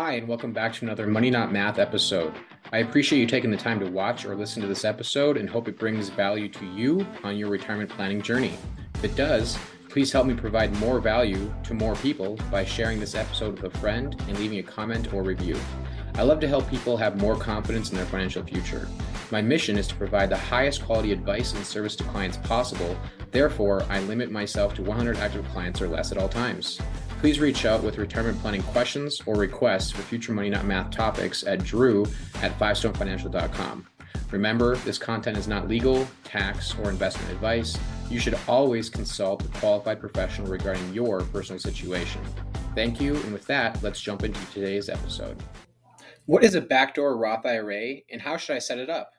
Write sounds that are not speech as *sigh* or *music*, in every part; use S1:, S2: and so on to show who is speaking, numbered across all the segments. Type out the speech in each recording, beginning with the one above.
S1: Hi, and welcome back to another Money Not Math episode. I appreciate you taking the time to watch or listen to this episode and hope it brings value to you on your retirement planning journey. If it does, please help me provide more value to more people by sharing this episode with a friend and leaving a comment or review. I love to help people have more confidence in their financial future. My mission is to provide the highest quality advice and service to clients possible. Therefore, I limit myself to 100 active clients or less at all times. Please reach out with retirement planning questions or requests for future Money Not Math topics at drew at fivestonefinancial.com. Remember, this content is not legal, tax, or investment advice. You should always consult a qualified professional regarding your personal situation. Thank you, and with that, let's jump into today's episode. What is a backdoor Roth IRA, and how should I set it up?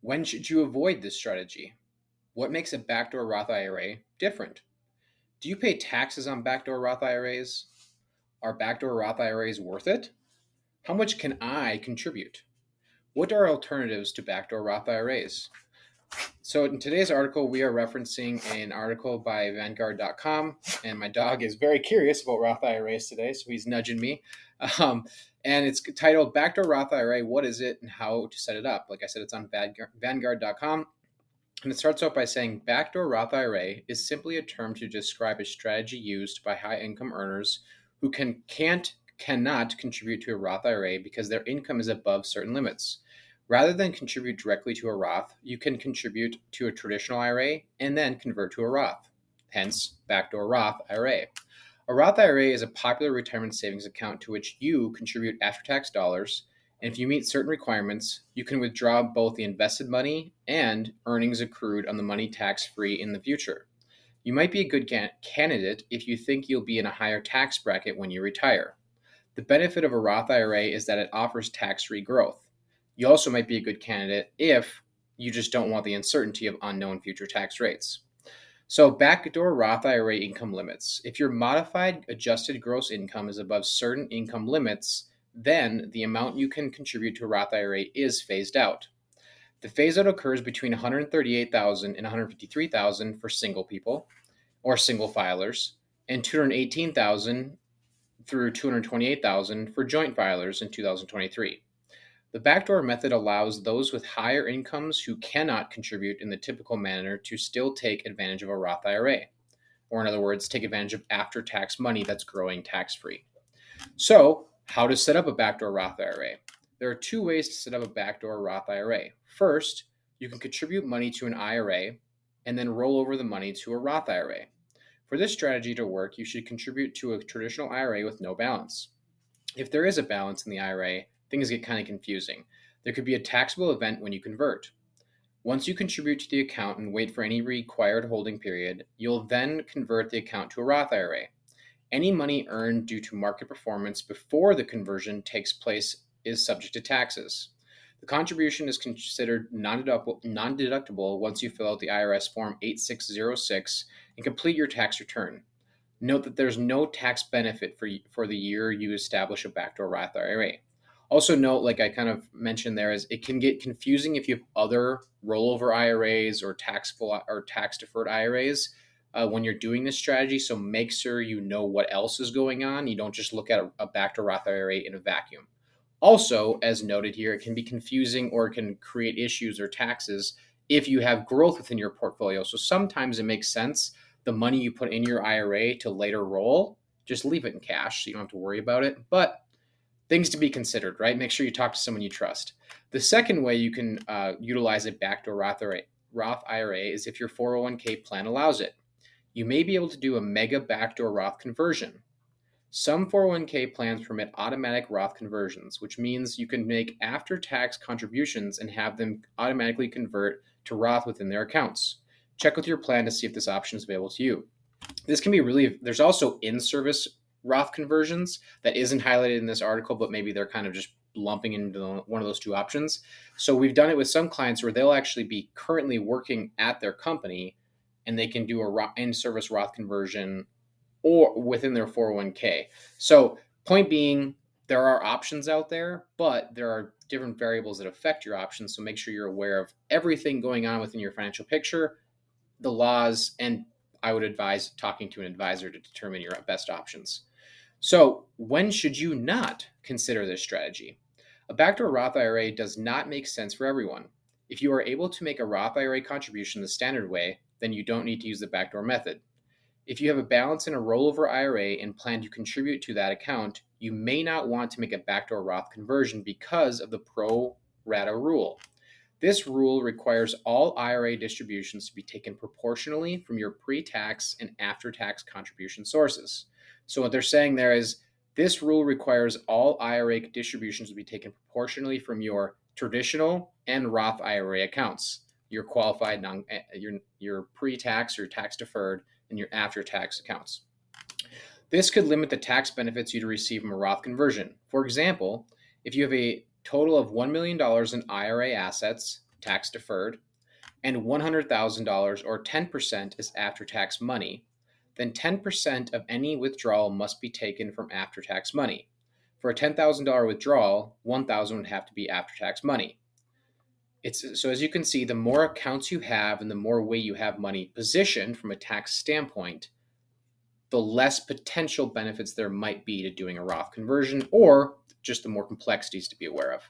S1: When should you avoid this strategy? What makes a backdoor Roth IRA different? Do you pay taxes on backdoor Roth IRAs? Are backdoor Roth IRAs worth it? How much can I contribute? What are alternatives to backdoor Roth IRAs? So, in today's article, we are referencing an article by Vanguard.com, and my dog is very curious about Roth IRAs today, so he's nudging me. Um, and it's titled Backdoor Roth IRA What is it and How to Set It Up? Like I said, it's on Vanguard.com. And it starts out by saying backdoor Roth IRA is simply a term to describe a strategy used by high income earners who can can't cannot contribute to a Roth IRA because their income is above certain limits. Rather than contribute directly to a Roth, you can contribute to a traditional IRA and then convert to a Roth. Hence, backdoor Roth IRA. A Roth IRA is a popular retirement savings account to which you contribute after tax dollars and if you meet certain requirements, you can withdraw both the invested money and earnings accrued on the money tax free in the future. You might be a good candidate if you think you'll be in a higher tax bracket when you retire. The benefit of a Roth IRA is that it offers tax free growth. You also might be a good candidate if you just don't want the uncertainty of unknown future tax rates. So, backdoor Roth IRA income limits. If your modified adjusted gross income is above certain income limits, then the amount you can contribute to a Roth IRA is phased out. The phase out occurs between 138,000 and 153,000 for single people or single filers and 218,000 through 228,000 for joint filers in 2023. The backdoor method allows those with higher incomes who cannot contribute in the typical manner to still take advantage of a Roth IRA, or in other words, take advantage of after tax money that's growing tax free. So, how to set up a backdoor Roth IRA. There are two ways to set up a backdoor Roth IRA. First, you can contribute money to an IRA and then roll over the money to a Roth IRA. For this strategy to work, you should contribute to a traditional IRA with no balance. If there is a balance in the IRA, things get kind of confusing. There could be a taxable event when you convert. Once you contribute to the account and wait for any required holding period, you'll then convert the account to a Roth IRA. Any money earned due to market performance before the conversion takes place is subject to taxes. The contribution is considered non deductible once you fill out the IRS Form 8606 and complete your tax return. Note that there's no tax benefit for, for the year you establish a backdoor Roth IRA. Also, note, like I kind of mentioned there, is it can get confusing if you have other rollover IRAs or taxable or tax deferred IRAs uh, when you're doing this strategy. So make sure you know what else is going on. You don't just look at a, a backdoor Roth IRA in a vacuum. Also, as noted here, it can be confusing or it can create issues or taxes if you have growth within your portfolio. So sometimes it makes sense the money you put in your IRA to later roll, just leave it in cash so you don't have to worry about it. But things to be considered, right? Make sure you talk to someone you trust. The second way you can uh, utilize a backdoor Roth IRA, Roth IRA is if your 401k plan allows it you may be able to do a mega backdoor Roth conversion. Some 401k plans permit automatic Roth conversions, which means you can make after tax contributions and have them automatically convert to Roth within their accounts. Check with your plan to see if this option is available to you. This can be really, there's also in service Roth conversions that isn't highlighted in this article, but maybe they're kind of just lumping into one of those two options. So we've done it with some clients where they'll actually be currently working at their company and they can do a in-service Roth conversion or within their 401k. So, point being, there are options out there, but there are different variables that affect your options. So make sure you're aware of everything going on within your financial picture, the laws, and I would advise talking to an advisor to determine your best options. So, when should you not consider this strategy? A backdoor Roth IRA does not make sense for everyone. If you are able to make a Roth IRA contribution the standard way, then you don't need to use the backdoor method. If you have a balance in a rollover IRA and plan to contribute to that account, you may not want to make a backdoor Roth conversion because of the pro rata rule. This rule requires all IRA distributions to be taken proportionally from your pre tax and after tax contribution sources. So, what they're saying there is this rule requires all IRA distributions to be taken proportionally from your traditional and Roth IRA accounts, your qualified non, eh, your your pre-tax or tax deferred and your after-tax accounts. This could limit the tax benefits you'd receive from a Roth conversion. For example, if you have a total of $1 million in IRA assets, tax deferred, and $100,000 or 10% is after tax money, then 10% of any withdrawal must be taken from after tax money. For a $10,000 withdrawal, 1,000 would have to be after tax money. It's so as you can see, the more accounts you have and the more way you have money positioned from a tax standpoint, the less potential benefits there might be to doing a Roth conversion or just the more complexities to be aware of.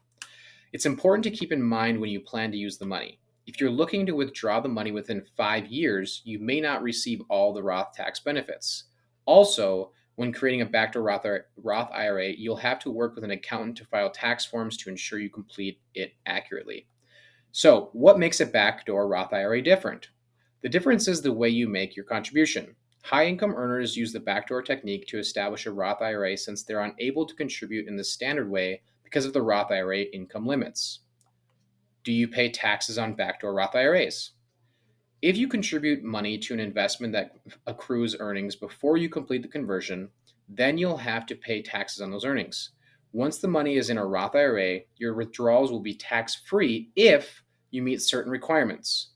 S1: It's important to keep in mind when you plan to use the money. If you're looking to withdraw the money within five years, you may not receive all the Roth tax benefits. Also, when creating a backdoor Roth, Roth IRA, you'll have to work with an accountant to file tax forms to ensure you complete it accurately. So, what makes a backdoor Roth IRA different? The difference is the way you make your contribution. High income earners use the backdoor technique to establish a Roth IRA since they're unable to contribute in the standard way because of the Roth IRA income limits. Do you pay taxes on backdoor Roth IRAs? If you contribute money to an investment that accrues earnings before you complete the conversion, then you'll have to pay taxes on those earnings. Once the money is in a Roth IRA, your withdrawals will be tax free if you meet certain requirements.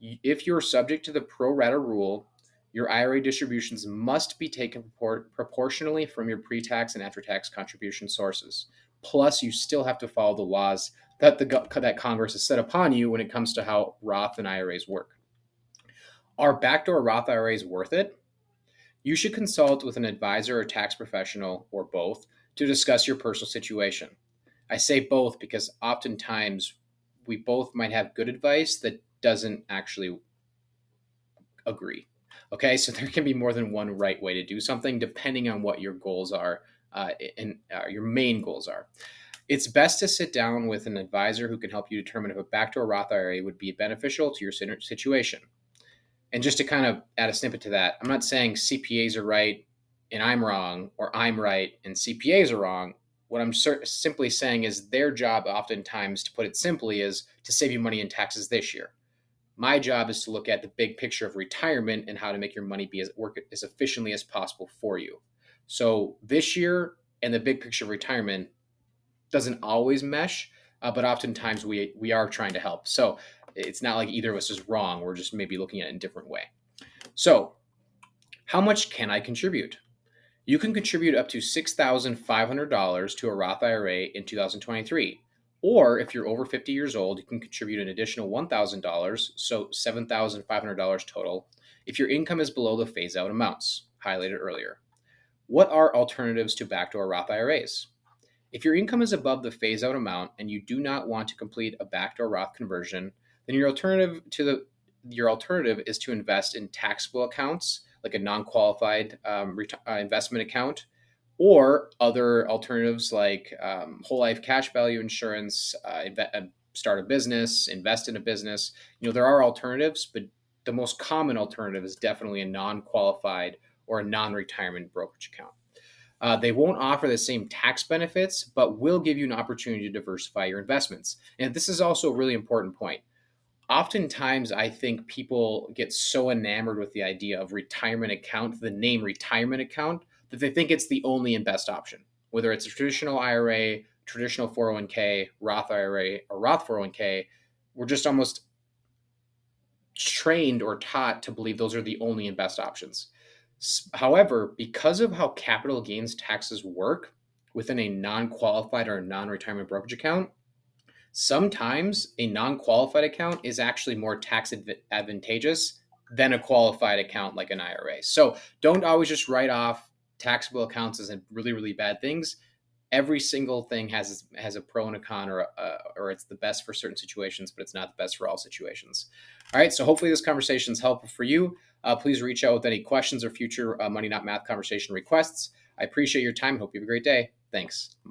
S1: If you're subject to the pro rata rule, your IRA distributions must be taken propor- proportionally from your pre tax and after tax contribution sources. Plus, you still have to follow the laws that, the, that Congress has set upon you when it comes to how Roth and IRAs work. Are backdoor Roth IRAs worth it? You should consult with an advisor or tax professional or both to discuss your personal situation. I say both because oftentimes we both might have good advice that doesn't actually agree. Okay, so *laughs* there can be more than one right way to do something depending on what your goals are uh, and uh, your main goals are. It's best to sit down with an advisor who can help you determine if a backdoor Roth IRA would be beneficial to your situation. And just to kind of add a snippet to that, I'm not saying CPAs are right and I'm wrong, or I'm right and CPAs are wrong. What I'm simply saying is their job, oftentimes, to put it simply, is to save you money in taxes this year. My job is to look at the big picture of retirement and how to make your money be as work as efficiently as possible for you. So this year and the big picture of retirement doesn't always mesh, uh, but oftentimes we we are trying to help. So it's not like either of us is wrong. We're just maybe looking at it in a different way. So, how much can I contribute? You can contribute up to $6,500 to a Roth IRA in 2023. Or if you're over 50 years old, you can contribute an additional $1,000, so $7,500 total, if your income is below the phase out amounts highlighted earlier. What are alternatives to backdoor Roth IRAs? If your income is above the phase out amount and you do not want to complete a backdoor Roth conversion, then your alternative to the your alternative is to invest in taxable accounts like a non-qualified um, ret- uh, investment account or other alternatives like um, whole life cash value insurance uh, uh, start a business invest in a business. You know there are alternatives but the most common alternative is definitely a non-qualified or a non-retirement brokerage account. Uh, they won't offer the same tax benefits, but will give you an opportunity to diversify your investments. And this is also a really important point oftentimes I think people get so enamored with the idea of retirement account, the name retirement account, that they think it's the only and best option. Whether it's a traditional IRA, traditional 401k, Roth IRA, or Roth 401k, we're just almost trained or taught to believe those are the only and best options. However, because of how capital gains taxes work within a non qualified or non retirement brokerage account, sometimes a non-qualified account is actually more tax advantageous than a qualified account like an IRA. So don't always just write off taxable accounts as really really bad things. Every single thing has has a pro and a con or uh, or it's the best for certain situations but it's not the best for all situations. All right so hopefully this conversation is helpful for you. Uh, please reach out with any questions or future uh, money not math conversation requests. I appreciate your time. Hope you have a great day. Thanks. Bye